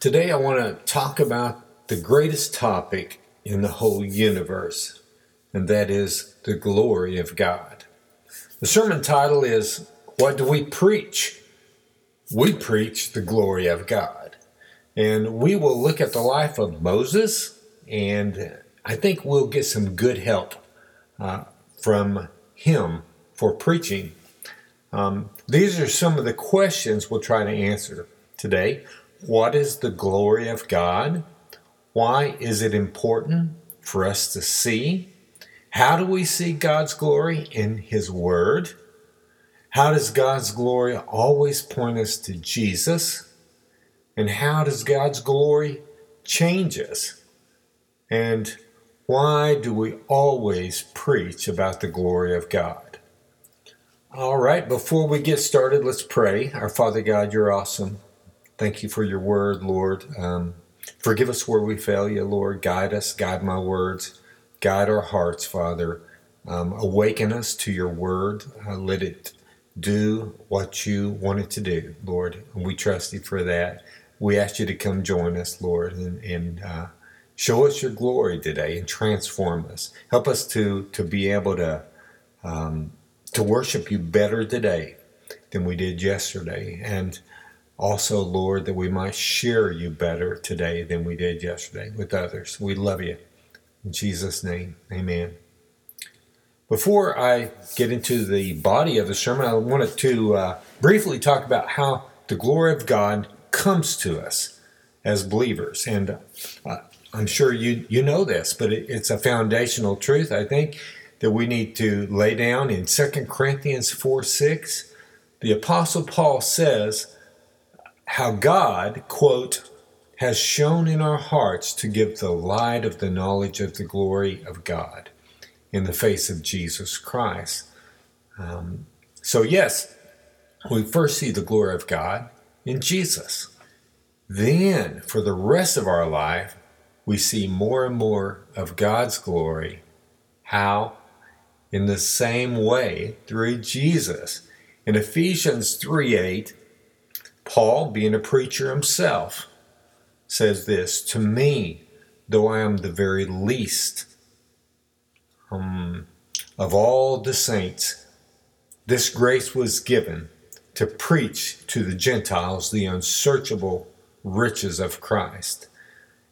Today, I want to talk about the greatest topic in the whole universe, and that is the glory of God. The sermon title is What Do We Preach? We preach the glory of God. And we will look at the life of Moses, and I think we'll get some good help uh, from him for preaching. Um, these are some of the questions we'll try to answer today. What is the glory of God? Why is it important for us to see? How do we see God's glory in His Word? How does God's glory always point us to Jesus? And how does God's glory change us? And why do we always preach about the glory of God? All right, before we get started, let's pray. Our Father God, you're awesome. Thank you for your word, Lord. Um, forgive us where we fail you, Lord. Guide us, guide my words, guide our hearts, Father. Um, awaken us to your word. Uh, let it do what you want it to do, Lord. And we trust you for that. We ask you to come join us, Lord, and, and uh, show us your glory today and transform us. Help us to, to be able to, um, to worship you better today than we did yesterday. And also, Lord, that we might share you better today than we did yesterday with others. We love you. In Jesus' name, amen. Before I get into the body of the sermon, I wanted to uh, briefly talk about how the glory of God comes to us as believers. And uh, I'm sure you, you know this, but it, it's a foundational truth, I think, that we need to lay down in 2 Corinthians 4 6. The Apostle Paul says, how God, quote, has shone in our hearts to give the light of the knowledge of the glory of God in the face of Jesus Christ. Um, so, yes, we first see the glory of God in Jesus. Then, for the rest of our life, we see more and more of God's glory. How? In the same way through Jesus. In Ephesians 3 8, Paul, being a preacher himself, says this To me, though I am the very least um, of all the saints, this grace was given to preach to the Gentiles the unsearchable riches of Christ.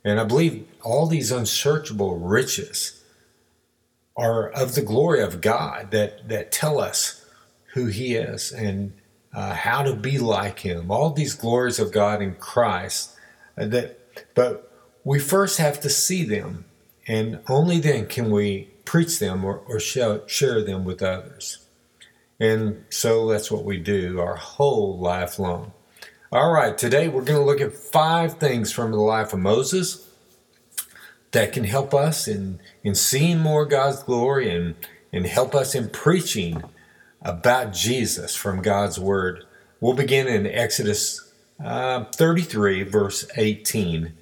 And I believe all these unsearchable riches are of the glory of God that, that tell us who He is and uh, how to be like him, all these glories of God in Christ. Uh, that, but we first have to see them, and only then can we preach them or, or share, share them with others. And so that's what we do our whole life long. All right, today we're going to look at five things from the life of Moses that can help us in, in seeing more God's glory and, and help us in preaching about Jesus from God's Word. We'll begin in Exodus uh, 33, verse 18.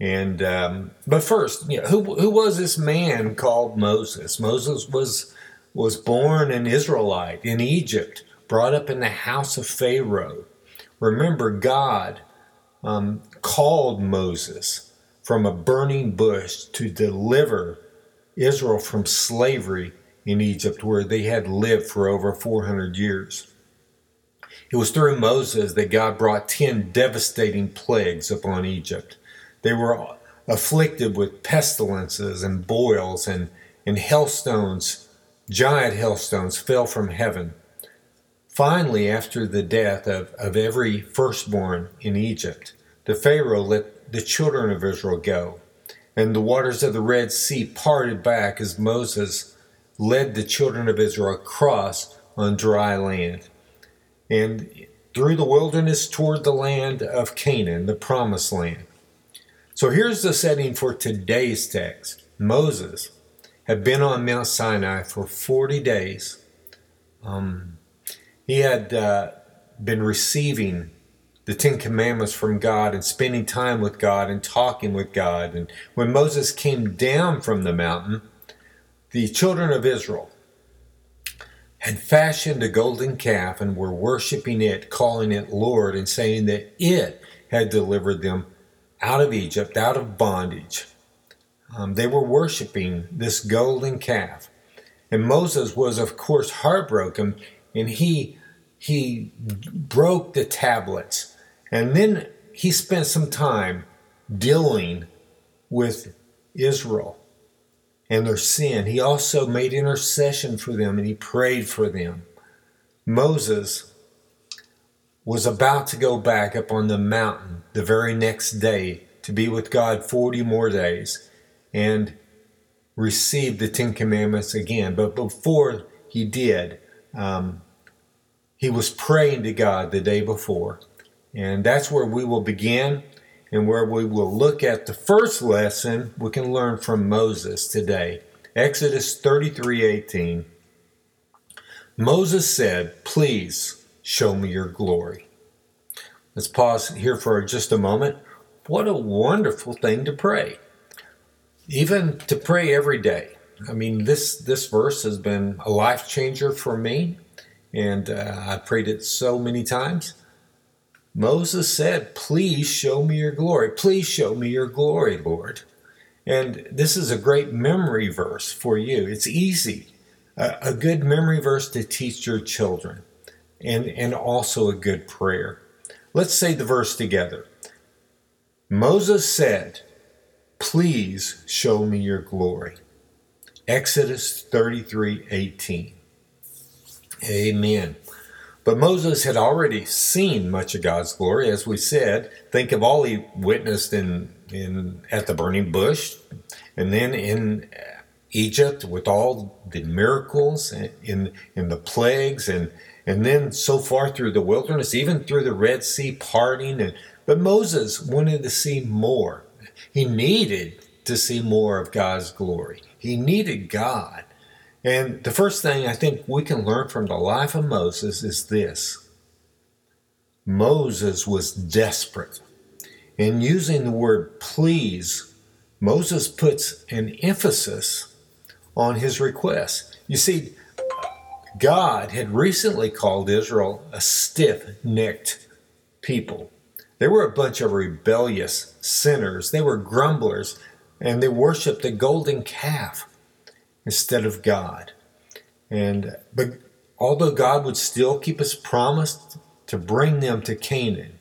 And um, but first, you know, who who was this man called Moses? Moses was was born an Israelite in Egypt, brought up in the house of Pharaoh. Remember, God um, called Moses from a burning bush to deliver Israel from slavery in Egypt where they had lived for over 400 years. It was through Moses that God brought 10 devastating plagues upon Egypt. They were afflicted with pestilences and boils, and, and hailstones, giant hailstones, fell from heaven. Finally, after the death of, of every firstborn in Egypt, the Pharaoh let the children of Israel go, and the waters of the Red Sea parted back as Moses led the children of Israel across on dry land and through the wilderness toward the land of Canaan, the promised land. So here's the setting for today's text Moses had been on Mount Sinai for 40 days. Um, he had uh, been receiving the Ten Commandments from God and spending time with God and talking with God. And when Moses came down from the mountain, the children of Israel had fashioned a golden calf and were worshiping it, calling it Lord, and saying that it had delivered them out of Egypt, out of bondage. Um, they were worshiping this golden calf. And Moses was, of course, heartbroken, and he, he broke the tablets. And then he spent some time dealing with Israel and their sin. He also made intercession for them and he prayed for them. Moses was about to go back up on the mountain the very next day to be with God 40 more days and receive the Ten Commandments again. But before he did, um, he was praying to God the day before. And that's where we will begin and where we will look at the first lesson we can learn from Moses today. Exodus 33:18. Moses said, "Please show me your glory." Let's pause here for just a moment. What a wonderful thing to pray. Even to pray every day. I mean, this this verse has been a life changer for me, and uh, I prayed it so many times. Moses said, Please show me your glory. Please show me your glory, Lord. And this is a great memory verse for you. It's easy, a, good memory verse to teach your children, and, and also a good prayer. Let's say the verse together. Moses said, Please show me your glory. Exodus 33 18. Amen. But Moses had already seen much of God's glory, as we said. Think of all he witnessed in, in at the burning bush, and then in Egypt with all the miracles in in the plagues, and and then so far through the wilderness, even through the Red Sea parting. And but Moses wanted to see more. He needed to see more of God's glory. He needed God. And the first thing I think we can learn from the life of Moses is this Moses was desperate. In using the word please, Moses puts an emphasis on his request. You see, God had recently called Israel a stiff necked people. They were a bunch of rebellious sinners, they were grumblers, and they worshiped the golden calf instead of God. And but although God would still keep his promise to bring them to Canaan,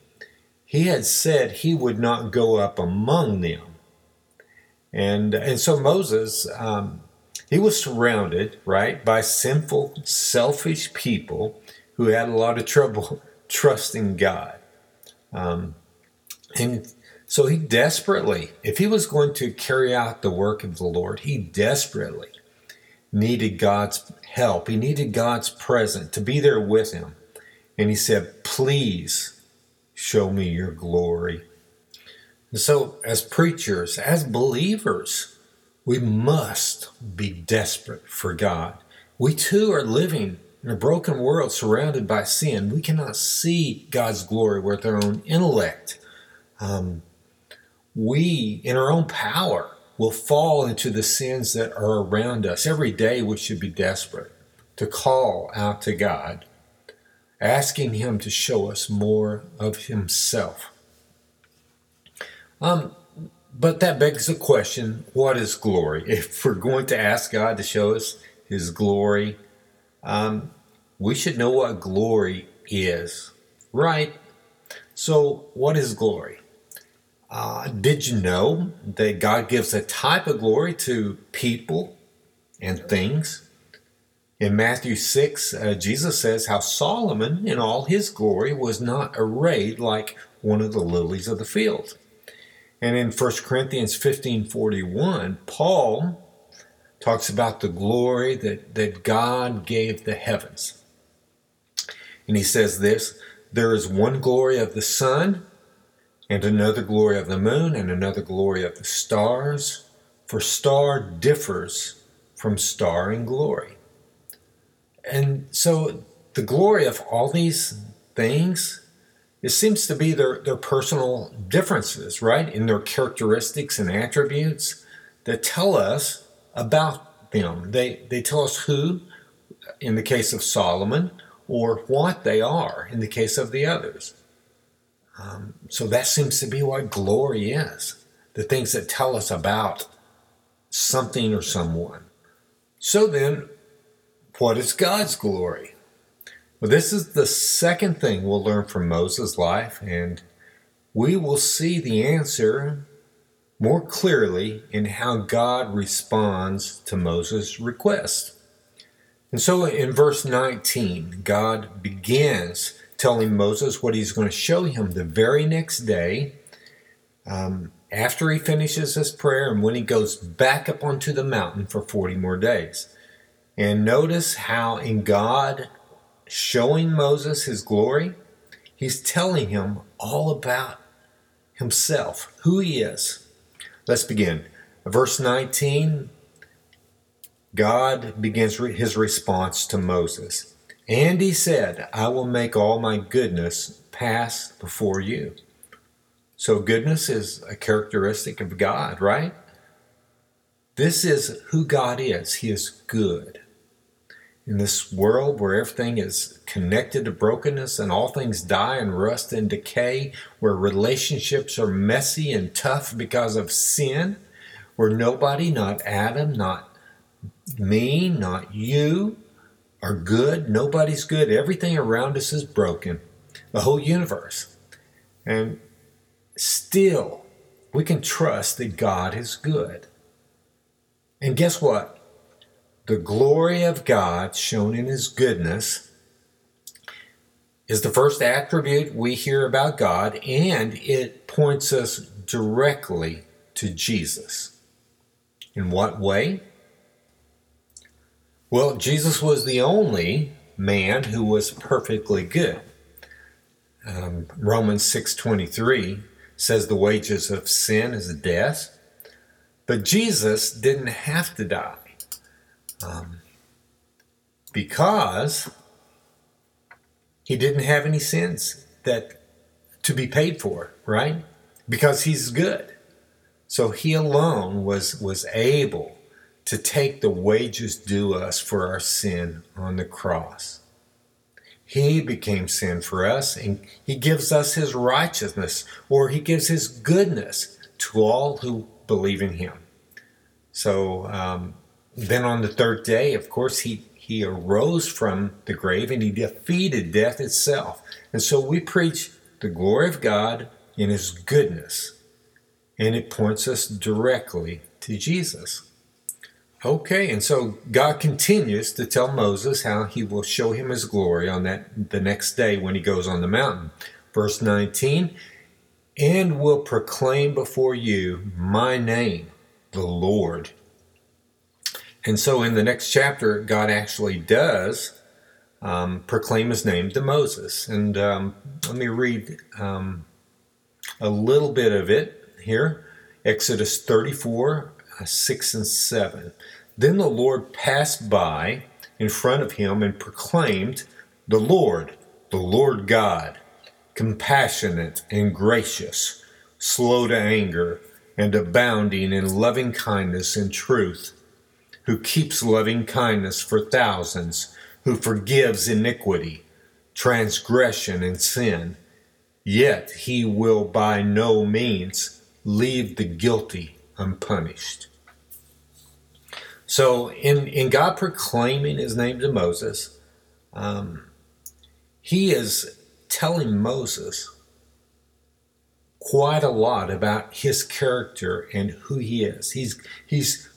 he had said he would not go up among them. And and so Moses, um, he was surrounded right by sinful, selfish people who had a lot of trouble trusting God. Um, and so he desperately, if he was going to carry out the work of the Lord, he desperately needed God's help. He needed God's presence to be there with him. And he said, Please show me your glory. And so, as preachers, as believers, we must be desperate for God. We too are living in a broken world surrounded by sin. We cannot see God's glory with our own intellect. Um, we, in our own power, will fall into the sins that are around us. Every day we should be desperate to call out to God, asking Him to show us more of Himself. Um, but that begs the question what is glory? If we're going to ask God to show us His glory, um, we should know what glory is, right? So, what is glory? Uh, did you know that God gives a type of glory to people and things? In Matthew 6, uh, Jesus says how Solomon, in all his glory, was not arrayed like one of the lilies of the field. And in 1 Corinthians 15 41, Paul talks about the glory that, that God gave the heavens. And he says this there is one glory of the sun and another glory of the moon, and another glory of the stars, for star differs from star in glory. And so the glory of all these things, it seems to be their, their personal differences, right? In their characteristics and attributes that tell us about them. They, they tell us who, in the case of Solomon, or what they are in the case of the others. Um, so that seems to be what glory is the things that tell us about something or someone. So then, what is God's glory? Well, this is the second thing we'll learn from Moses' life, and we will see the answer more clearly in how God responds to Moses' request. And so in verse 19, God begins telling Moses what he's going to show him the very next day um, after he finishes his prayer and when he goes back up onto the mountain for 40 more days. And notice how in God showing Moses his glory, he's telling him all about himself, who he is. Let's begin. Verse 19 God begins his response to Moses. And he said, I will make all my goodness pass before you. So, goodness is a characteristic of God, right? This is who God is. He is good. In this world where everything is connected to brokenness and all things die and rust and decay, where relationships are messy and tough because of sin, where nobody, not Adam, not me, not you, are good. Nobody's good. Everything around us is broken. The whole universe. And still, we can trust that God is good. And guess what? The glory of God shown in His goodness is the first attribute we hear about God, and it points us directly to Jesus. In what way? Well, Jesus was the only man who was perfectly good. Um, Romans 6:23 says the wages of sin is death, but Jesus didn't have to die um, because he didn't have any sins that to be paid for, right? Because he's good, so he alone was was able to take the wages due us for our sin on the cross. He became sin for us, and He gives us His righteousness, or He gives His goodness to all who believe in Him. So um, then on the third day, of course, He he arose from the grave and he defeated death itself. And so we preach the glory of God in his goodness. And it points us directly to Jesus. Okay, and so God continues to tell Moses how he will show him his glory on that the next day when he goes on the mountain. Verse 19, and will proclaim before you my name, the Lord. And so in the next chapter, God actually does um, proclaim his name to Moses. And um, let me read um, a little bit of it here Exodus 34 uh, 6 and 7. Then the Lord passed by in front of him and proclaimed, The Lord, the Lord God, compassionate and gracious, slow to anger, and abounding in loving kindness and truth, who keeps loving kindness for thousands, who forgives iniquity, transgression, and sin. Yet he will by no means leave the guilty unpunished. So, in, in God proclaiming his name to Moses, um, he is telling Moses quite a lot about his character and who he is. He's, he's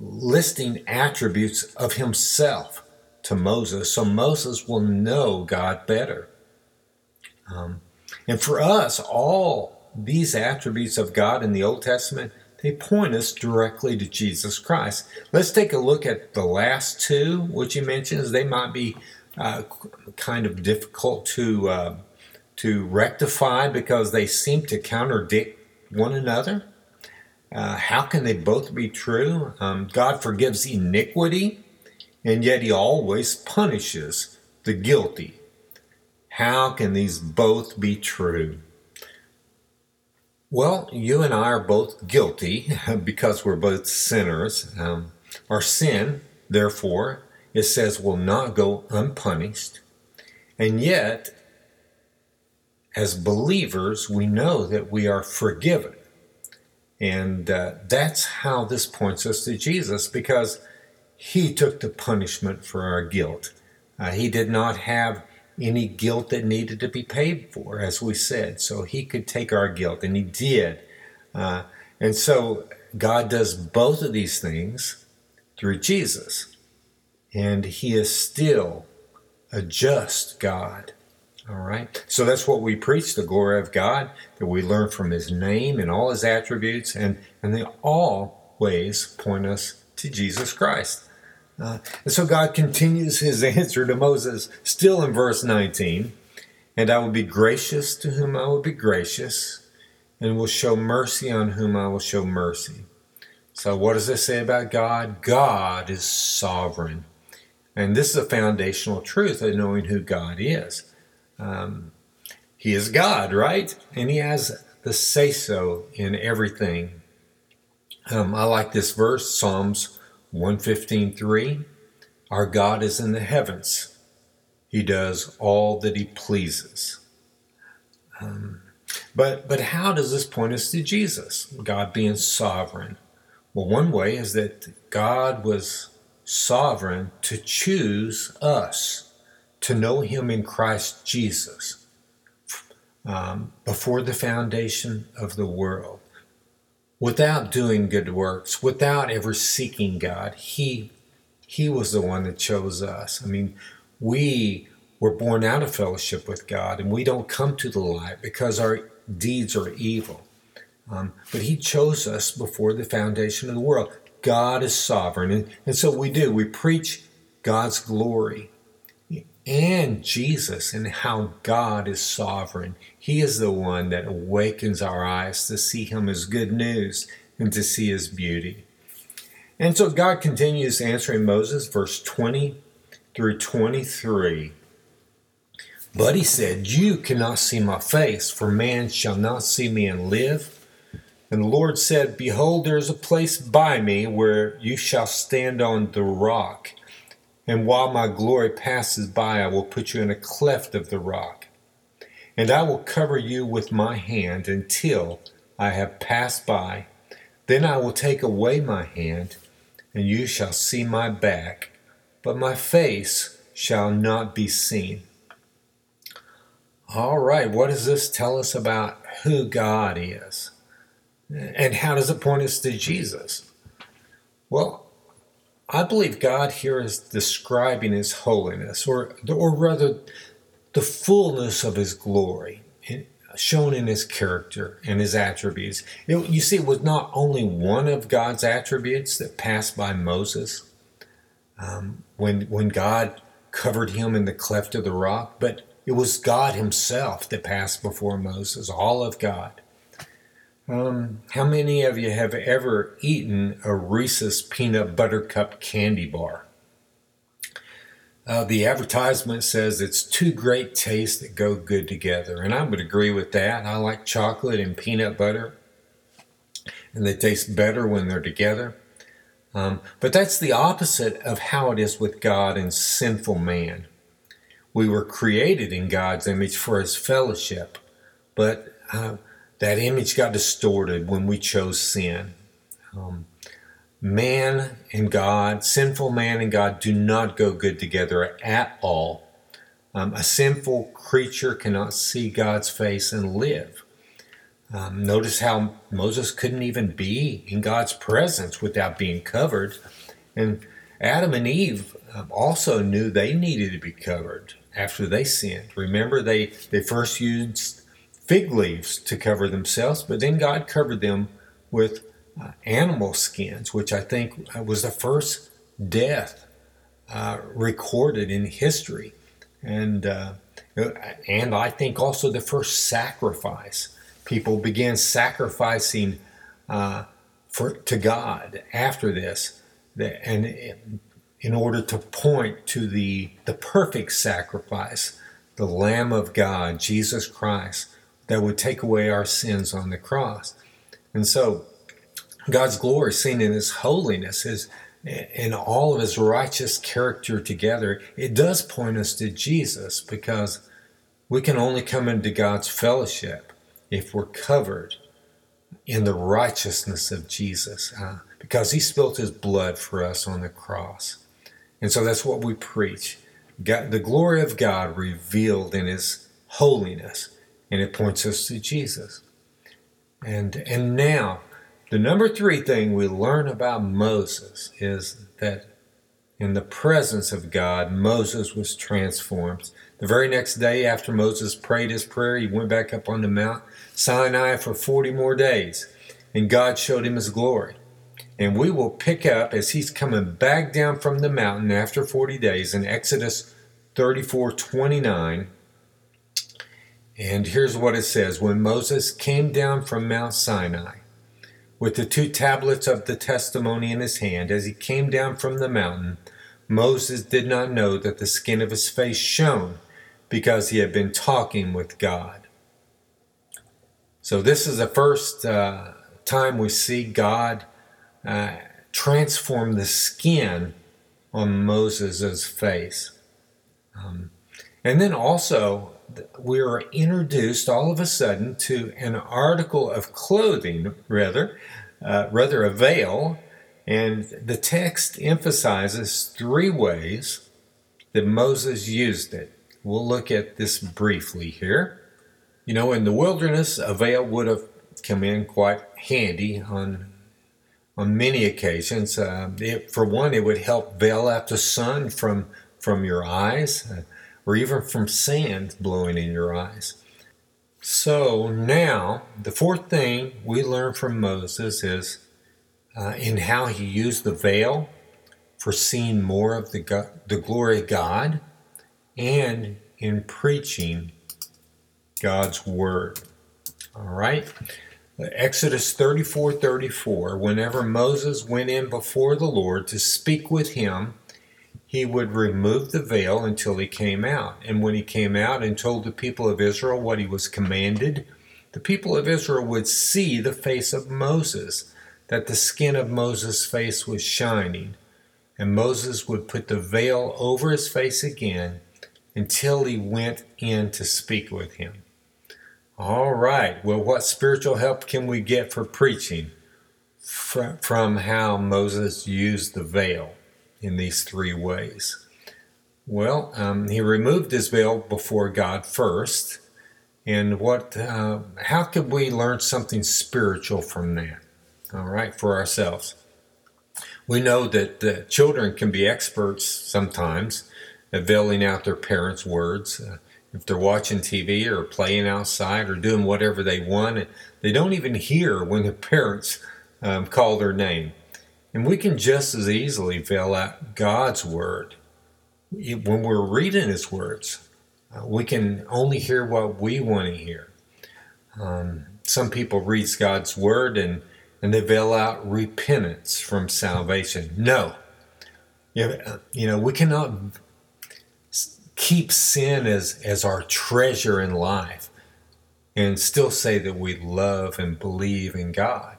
listing attributes of himself to Moses so Moses will know God better. Um, and for us, all these attributes of God in the Old Testament they point us directly to Jesus Christ. Let's take a look at the last two, which he mentions. They might be uh, kind of difficult to uh, to rectify because they seem to contradict one another. Uh, how can they both be true? Um, God forgives iniquity, and yet He always punishes the guilty. How can these both be true? Well, you and I are both guilty because we're both sinners. Um, our sin, therefore, it says, will not go unpunished. And yet, as believers, we know that we are forgiven. And uh, that's how this points us to Jesus because he took the punishment for our guilt. Uh, he did not have any guilt that needed to be paid for, as we said. So he could take our guilt, and he did. Uh, and so God does both of these things through Jesus. And he is still a just God. All right. So that's what we preach the glory of God, that we learn from his name and all his attributes, and, and they always point us to Jesus Christ. Uh, and so God continues his answer to Moses, still in verse 19. And I will be gracious to whom I will be gracious, and will show mercy on whom I will show mercy. So, what does this say about God? God is sovereign. And this is a foundational truth of knowing who God is. Um, he is God, right? And He has the say so in everything. Um, I like this verse, Psalms 115.3. Our God is in the heavens. He does all that He pleases. Um, but, but how does this point us to Jesus, God being sovereign? Well, one way is that God was sovereign to choose us to know Him in Christ Jesus um, before the foundation of the world. Without doing good works, without ever seeking God, He He was the one that chose us. I mean, we were born out of fellowship with God, and we don't come to the light because our deeds are evil. Um, but He chose us before the foundation of the world. God is sovereign, and, and so we do. We preach God's glory and Jesus and how God is sovereign. He is the one that awakens our eyes to see Him as good news and to see His beauty. And so God continues answering Moses, verse 20 through 23. But he said, You cannot see my face, for man shall not see me and live. And the Lord said, Behold, there is a place by me where you shall stand on the rock and while my glory passes by, I will put you in a cleft of the rock. And I will cover you with my hand until I have passed by. Then I will take away my hand, and you shall see my back, but my face shall not be seen. All right, what does this tell us about who God is? And how does it point us to Jesus? Well, I believe God here is describing His holiness, or, or rather, the fullness of His glory, shown in His character and His attributes. It, you see, it was not only one of God's attributes that passed by Moses um, when, when God covered him in the cleft of the rock, but it was God Himself that passed before Moses, all of God. Um, how many of you have ever eaten a Reese's peanut butter cup candy bar? Uh, the advertisement says it's two great tastes that go good together, and I would agree with that. I like chocolate and peanut butter, and they taste better when they're together. Um, but that's the opposite of how it is with God and sinful man. We were created in God's image for His fellowship, but uh, that image got distorted when we chose sin. Um, man and God, sinful man and God, do not go good together at all. Um, a sinful creature cannot see God's face and live. Um, notice how Moses couldn't even be in God's presence without being covered. And Adam and Eve um, also knew they needed to be covered after they sinned. Remember, they, they first used fig leaves to cover themselves, but then God covered them with uh, animal skins, which I think uh, was the first death uh, recorded in history, and uh, and I think also the first sacrifice. People began sacrificing uh, for to God after this, and in order to point to the the perfect sacrifice, the Lamb of God, Jesus Christ that would take away our sins on the cross. And so God's glory seen in his holiness, is in all of his righteous character together, it does point us to Jesus because we can only come into God's fellowship if we're covered in the righteousness of Jesus uh, because he spilt his blood for us on the cross. And so that's what we preach. God, the glory of God revealed in his holiness, and it points us to Jesus. And and now, the number 3 thing we learn about Moses is that in the presence of God, Moses was transformed. The very next day after Moses prayed his prayer, he went back up on the Mount Sinai for 40 more days, and God showed him his glory. And we will pick up as he's coming back down from the mountain after 40 days in Exodus 34 29. And here's what it says When Moses came down from Mount Sinai with the two tablets of the testimony in his hand, as he came down from the mountain, Moses did not know that the skin of his face shone because he had been talking with God. So, this is the first uh, time we see God uh, transform the skin on Moses' face. Um, and then also, we are introduced all of a sudden to an article of clothing, rather, uh, rather a veil, and the text emphasizes three ways that Moses used it. We'll look at this briefly here. You know, in the wilderness, a veil would have come in quite handy on on many occasions. Uh, it, for one, it would help veil out the sun from from your eyes, uh, or even from sand blowing in your eyes. So now, the fourth thing we learn from Moses is uh, in how he used the veil for seeing more of the, God, the glory of God and in preaching God's word. All right? Exodus 34 34, whenever Moses went in before the Lord to speak with him, he would remove the veil until he came out. And when he came out and told the people of Israel what he was commanded, the people of Israel would see the face of Moses that the skin of Moses' face was shining, and Moses would put the veil over his face again until he went in to speak with him. All right, well, what spiritual help can we get for preaching from how Moses used the veil in these three ways? Well, um, he removed his veil before God first. And what? Uh, how could we learn something spiritual from that? all right, for ourselves. We know that the children can be experts sometimes at veiling out their parents' words. Uh, if they're watching TV or playing outside or doing whatever they want, they don't even hear when the parents um, call their name. And we can just as easily veil out God's word. When we're reading His words, uh, we can only hear what we want to hear. Um, some people read God's word and and they veil out repentance from salvation. No. You know, we cannot keep sin as, as our treasure in life and still say that we love and believe in God.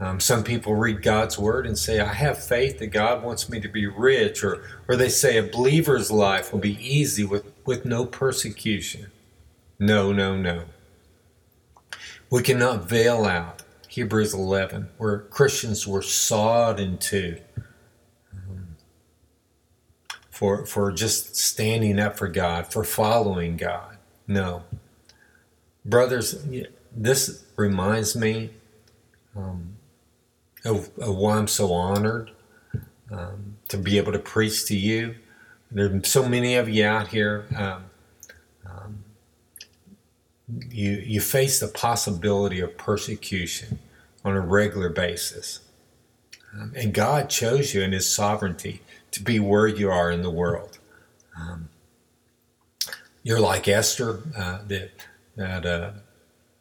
Um, some people read God's word and say, I have faith that God wants me to be rich, or, or they say a believer's life will be easy with, with no persecution. No, no, no. We cannot veil out Hebrews 11, where Christians were sawed in two um, for, for just standing up for God, for following God. No. Brothers, this reminds me um, of, of, why I'm so honored um, to be able to preach to you. There's so many of you out here. Um, you, you face the possibility of persecution on a regular basis. Um, and God chose you in His sovereignty to be where you are in the world. Um, you're like Esther, uh, that that uh,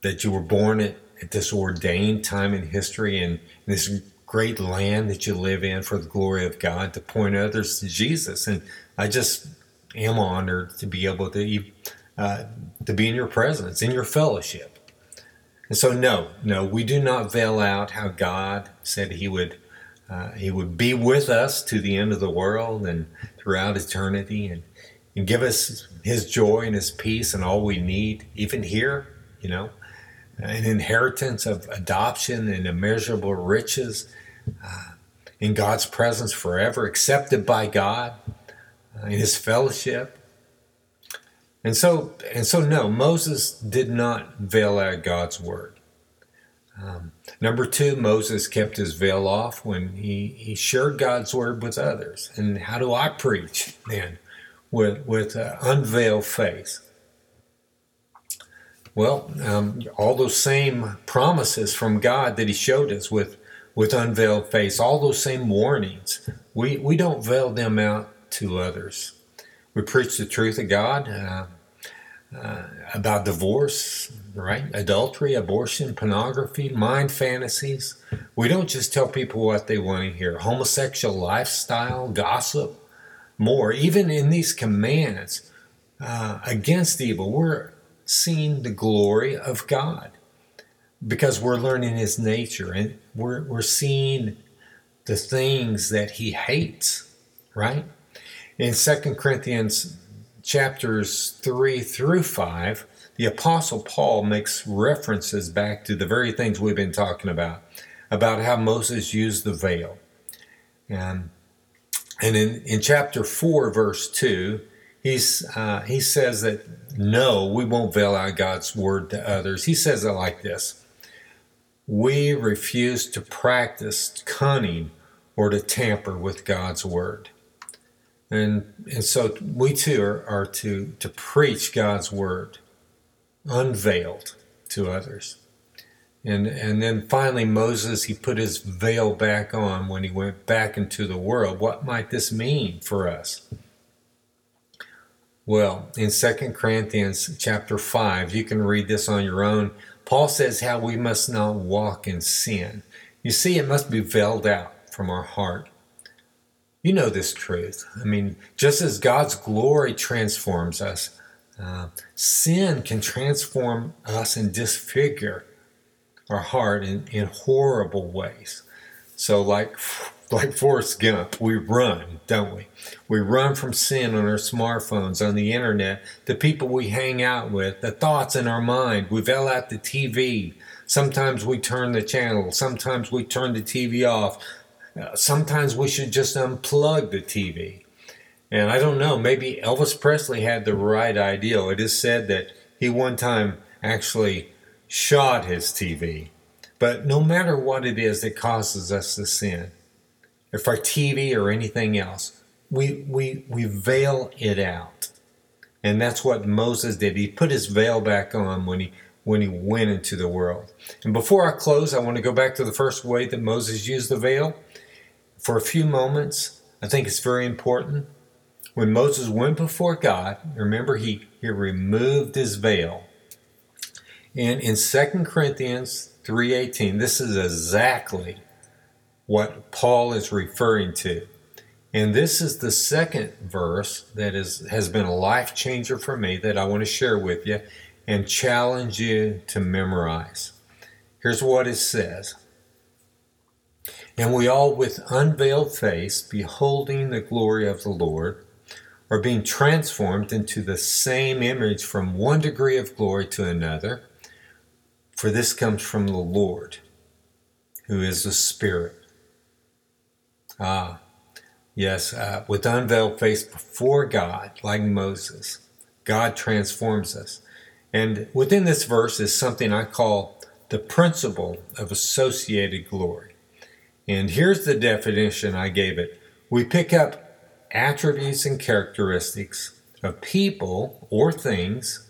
that you were born at, at this ordained time in history and this great land that you live in for the glory of God to point others to Jesus. And I just am honored to be able to uh, to be in your presence, in your fellowship. And so, no, no, we do not veil out how God said He would uh, He would be with us to the end of the world and throughout eternity. And and give us His joy and His peace and all we need, even here, you know, an inheritance of adoption and immeasurable riches uh, in God's presence forever, accepted by God uh, in His fellowship. And so, and so, no, Moses did not veil out God's word. Um, number two, Moses kept his veil off when he, he shared God's word with others. And how do I preach then with, with uh, unveiled face? Well, um, all those same promises from God that he showed us with, with unveiled face, all those same warnings, we, we don't veil them out to others. We preach the truth of God. Uh, uh, about divorce, right? Adultery, abortion, pornography, mind fantasies. We don't just tell people what they want to hear. Homosexual lifestyle, gossip, more. Even in these commands uh, against evil, we're seeing the glory of God because we're learning His nature and we're, we're seeing the things that He hates, right? In Second Corinthians chapters 3 through 5, the Apostle Paul makes references back to the very things we've been talking about, about how Moses used the veil. And, and in, in chapter 4, verse 2, he's, uh, he says that no, we won't veil out God's word to others. He says it like this We refuse to practice cunning or to tamper with God's word. And, and so we too are, are to, to preach God's word unveiled to others. And, and then finally, Moses, he put his veil back on when he went back into the world. What might this mean for us? Well, in 2 Corinthians chapter 5, you can read this on your own. Paul says how we must not walk in sin. You see, it must be veiled out from our heart. You know this truth. I mean, just as God's glory transforms us, uh, sin can transform us and disfigure our heart in, in horrible ways. So, like like Forrest Gump, we run, don't we? We run from sin on our smartphones, on the internet, the people we hang out with, the thoughts in our mind. We veil out the TV. Sometimes we turn the channel. Sometimes we turn the TV off. Uh, sometimes we should just unplug the TV. And I don't know, maybe Elvis Presley had the right idea. It is said that he one time actually shot his TV. But no matter what it is that causes us to sin, if our TV or anything else, we, we, we veil it out. And that's what Moses did. He put his veil back on when he when he went into the world. And before I close, I want to go back to the first way that Moses used the veil for a few moments. I think it's very important. When Moses went before God, remember he, he removed his veil. And in 2 Corinthians 3:18, this is exactly what Paul is referring to. And this is the second verse that is, has been a life changer for me that I want to share with you and challenge you to memorize. Here's what it says and we all, with unveiled face, beholding the glory of the Lord, are being transformed into the same image from one degree of glory to another. For this comes from the Lord, who is the Spirit. Ah, yes, uh, with unveiled face before God, like Moses, God transforms us. And within this verse is something I call the principle of associated glory. And here's the definition I gave it we pick up attributes and characteristics of people or things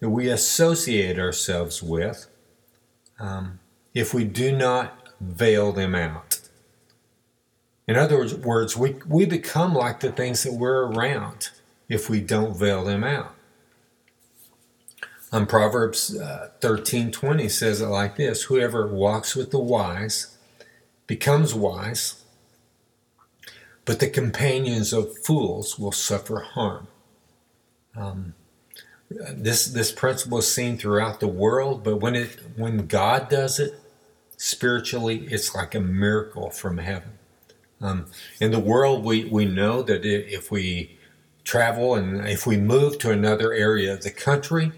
that we associate ourselves with um, if we do not veil them out. In other words, we, we become like the things that we're around if we don't veil them out. Um, Proverbs uh, 13 20 says it like this Whoever walks with the wise becomes wise, but the companions of fools will suffer harm. Um, this this principle is seen throughout the world, but when it when God does it spiritually, it's like a miracle from heaven. Um, in the world, we we know that if we travel and if we move to another area of the country,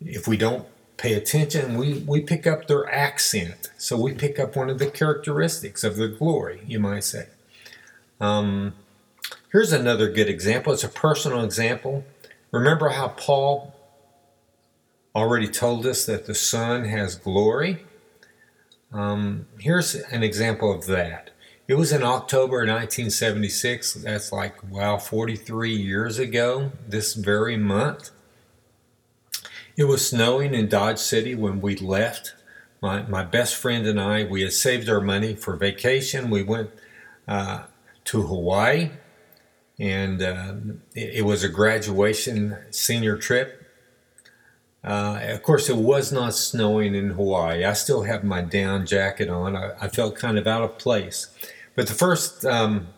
if we don't pay attention, we, we pick up their accent. So we pick up one of the characteristics of their glory, you might say. Um, here's another good example. It's a personal example. Remember how Paul already told us that the sun has glory? Um, here's an example of that. It was in October 1976. That's like, wow, 43 years ago, this very month. It was snowing in Dodge City when we left. My, my best friend and I, we had saved our money for vacation. We went uh, to Hawaii, and uh, it, it, was a graduation senior trip. Uh, of course, it was not snowing in Hawaii. I still have my down jacket on. I, I felt kind of out of place. But the first um,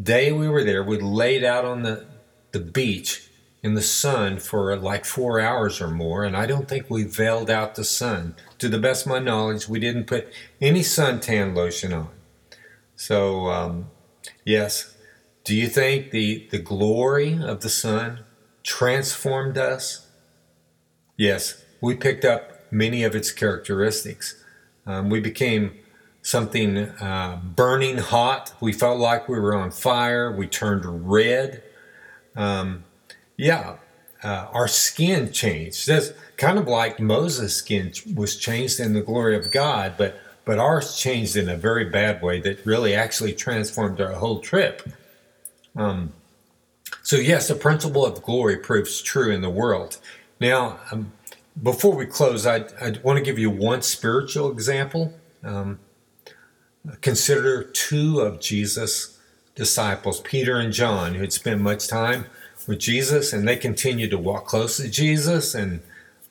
day we were there, we laid out on the, the beach in the sun for like four hours or more, and I don't think we veiled out the sun. To the best of my knowledge, we didn't put any suntan lotion on. So, um, yes, do you think the, the glory of the sun transformed us? Yes, we picked up many of its characteristics. Um, we became something uh, burning hot. We felt like we were on fire. We turned red. Um, yeah, uh, our skin changed. That's kind of like Moses' skin was changed in the glory of God, but but ours changed in a very bad way that really actually transformed our whole trip. Um, so yes, the principle of glory proves true in the world. Now, um, before we close, I, I want to give you one spiritual example. Um, consider two of Jesus' disciples, Peter and John, who had spent much time with Jesus, and they continued to walk close to Jesus. And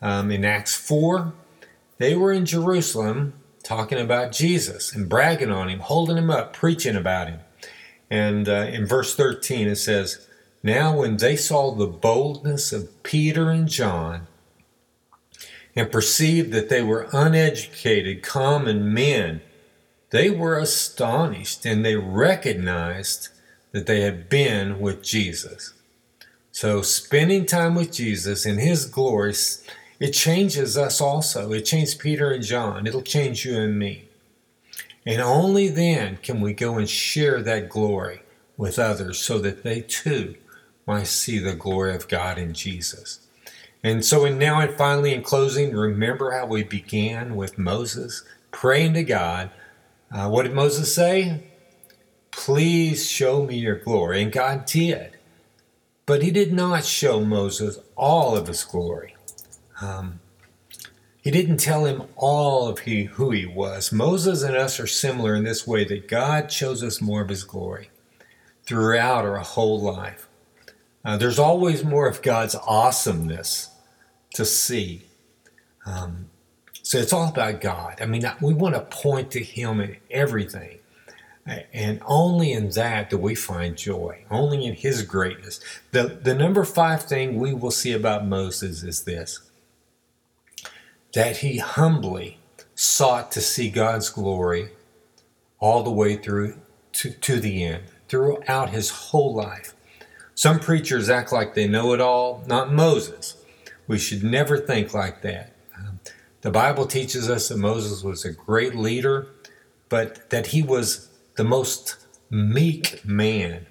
um, in Acts 4, they were in Jerusalem talking about Jesus and bragging on him, holding him up, preaching about him. And uh, in verse 13, it says, Now when they saw the boldness of Peter and John, and perceived that they were uneducated, common men, they were astonished and they recognized that they had been with Jesus. So, spending time with Jesus in His glory, it changes us also. It changed Peter and John. It'll change you and me. And only then can we go and share that glory with others so that they too might see the glory of God in Jesus. And so, and now, and finally, in closing, remember how we began with Moses praying to God. Uh, what did Moses say? Please show me your glory. And God did. But he did not show Moses all of his glory. Um, he didn't tell him all of he, who he was. Moses and us are similar in this way that God shows us more of his glory throughout our whole life. Uh, there's always more of God's awesomeness to see. Um, so it's all about God. I mean, we want to point to Him in everything. And only in that do we find joy, only in his greatness. The, the number five thing we will see about Moses is this that he humbly sought to see God's glory all the way through to, to the end, throughout his whole life. Some preachers act like they know it all, not Moses. We should never think like that. The Bible teaches us that Moses was a great leader, but that he was the most meek man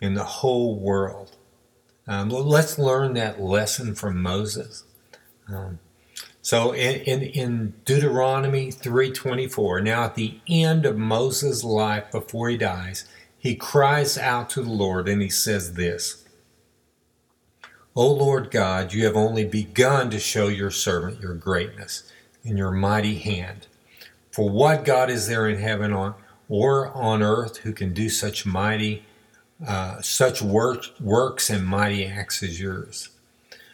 in the whole world. Um, let's learn that lesson from Moses. Um, so in, in, in Deuteronomy 3:24, now at the end of Moses' life before he dies, he cries out to the Lord and he says this: "O Lord God, you have only begun to show your servant your greatness and your mighty hand. For what God is there in heaven on or on earth who can do such mighty, uh, such work, works and mighty acts as yours.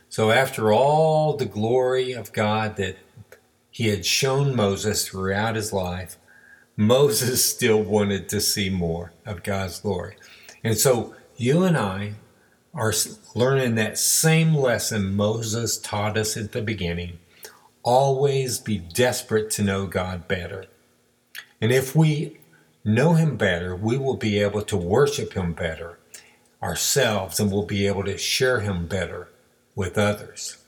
So, after all the glory of God that he had shown Moses throughout his life, Moses still wanted to see more of God's glory. And so, you and I are learning that same lesson Moses taught us at the beginning always be desperate to know God better. And if we know Him better, we will be able to worship Him better. ourselves and we'll be able to share him better with others.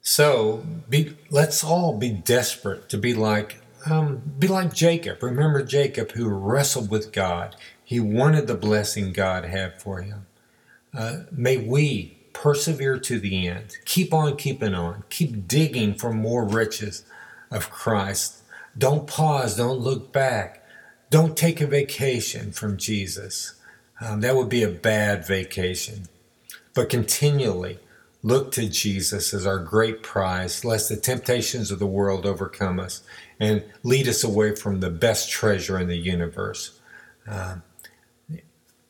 So be, let's all be desperate to be like um, be like Jacob. Remember Jacob who wrestled with God. He wanted the blessing God had for him. Uh, may we persevere to the end. Keep on keeping on. Keep digging for more riches of Christ. Don't pause. Don't look back. Don't take a vacation from Jesus. Um, that would be a bad vacation. But continually look to Jesus as our great prize, lest the temptations of the world overcome us and lead us away from the best treasure in the universe. Uh,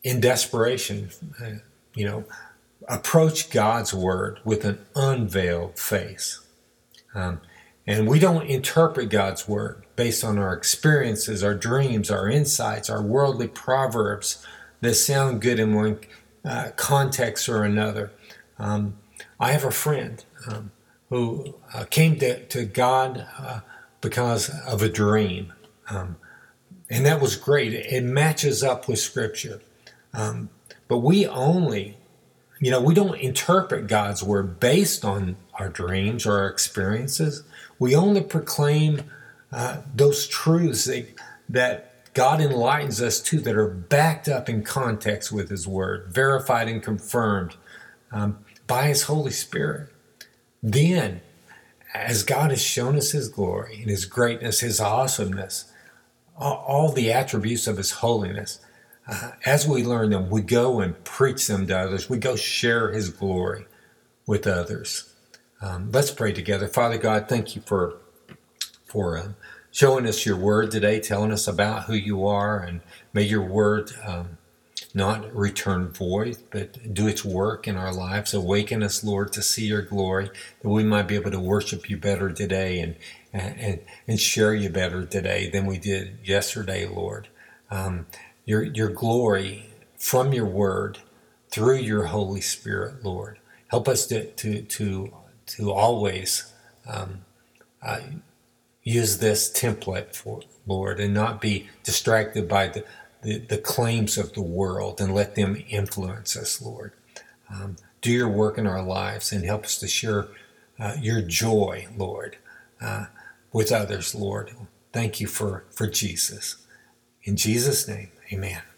in desperation, uh, you know, approach God's word with an unveiled face. Um, and we don't interpret God's word based on our experiences, our dreams, our insights, our worldly proverbs that sound good in one uh, context or another. Um, I have a friend um, who uh, came to, to God uh, because of a dream. Um, and that was great. It matches up with Scripture. Um, but we only, you know, we don't interpret God's word based on our dreams or our experiences. We only proclaim uh, those truths that, that God enlightens us to that are backed up in context with His word, verified and confirmed um, by His Holy Spirit. Then, as God has shown us His glory and His greatness, His awesomeness, all the attributes of His holiness, uh, as we learn them, we go and preach them to others. We go share His glory with others. Um, let's pray together. Father God, thank you for for um, showing us your word today, telling us about who you are, and may your word um, not return void, but do its work in our lives. Awaken us, Lord, to see your glory, that we might be able to worship you better today and and and share you better today than we did yesterday, Lord. Um, your, your glory from your word through your Holy Spirit, Lord. Help us to, to, to, to always um, uh, use this template for Lord and not be distracted by the, the, the, claims of the world and let them influence us, Lord. Um, do your work in our lives and help us to share uh, your joy, Lord, uh, with others, Lord. Thank you for, for Jesus. In Jesus' name. Amen.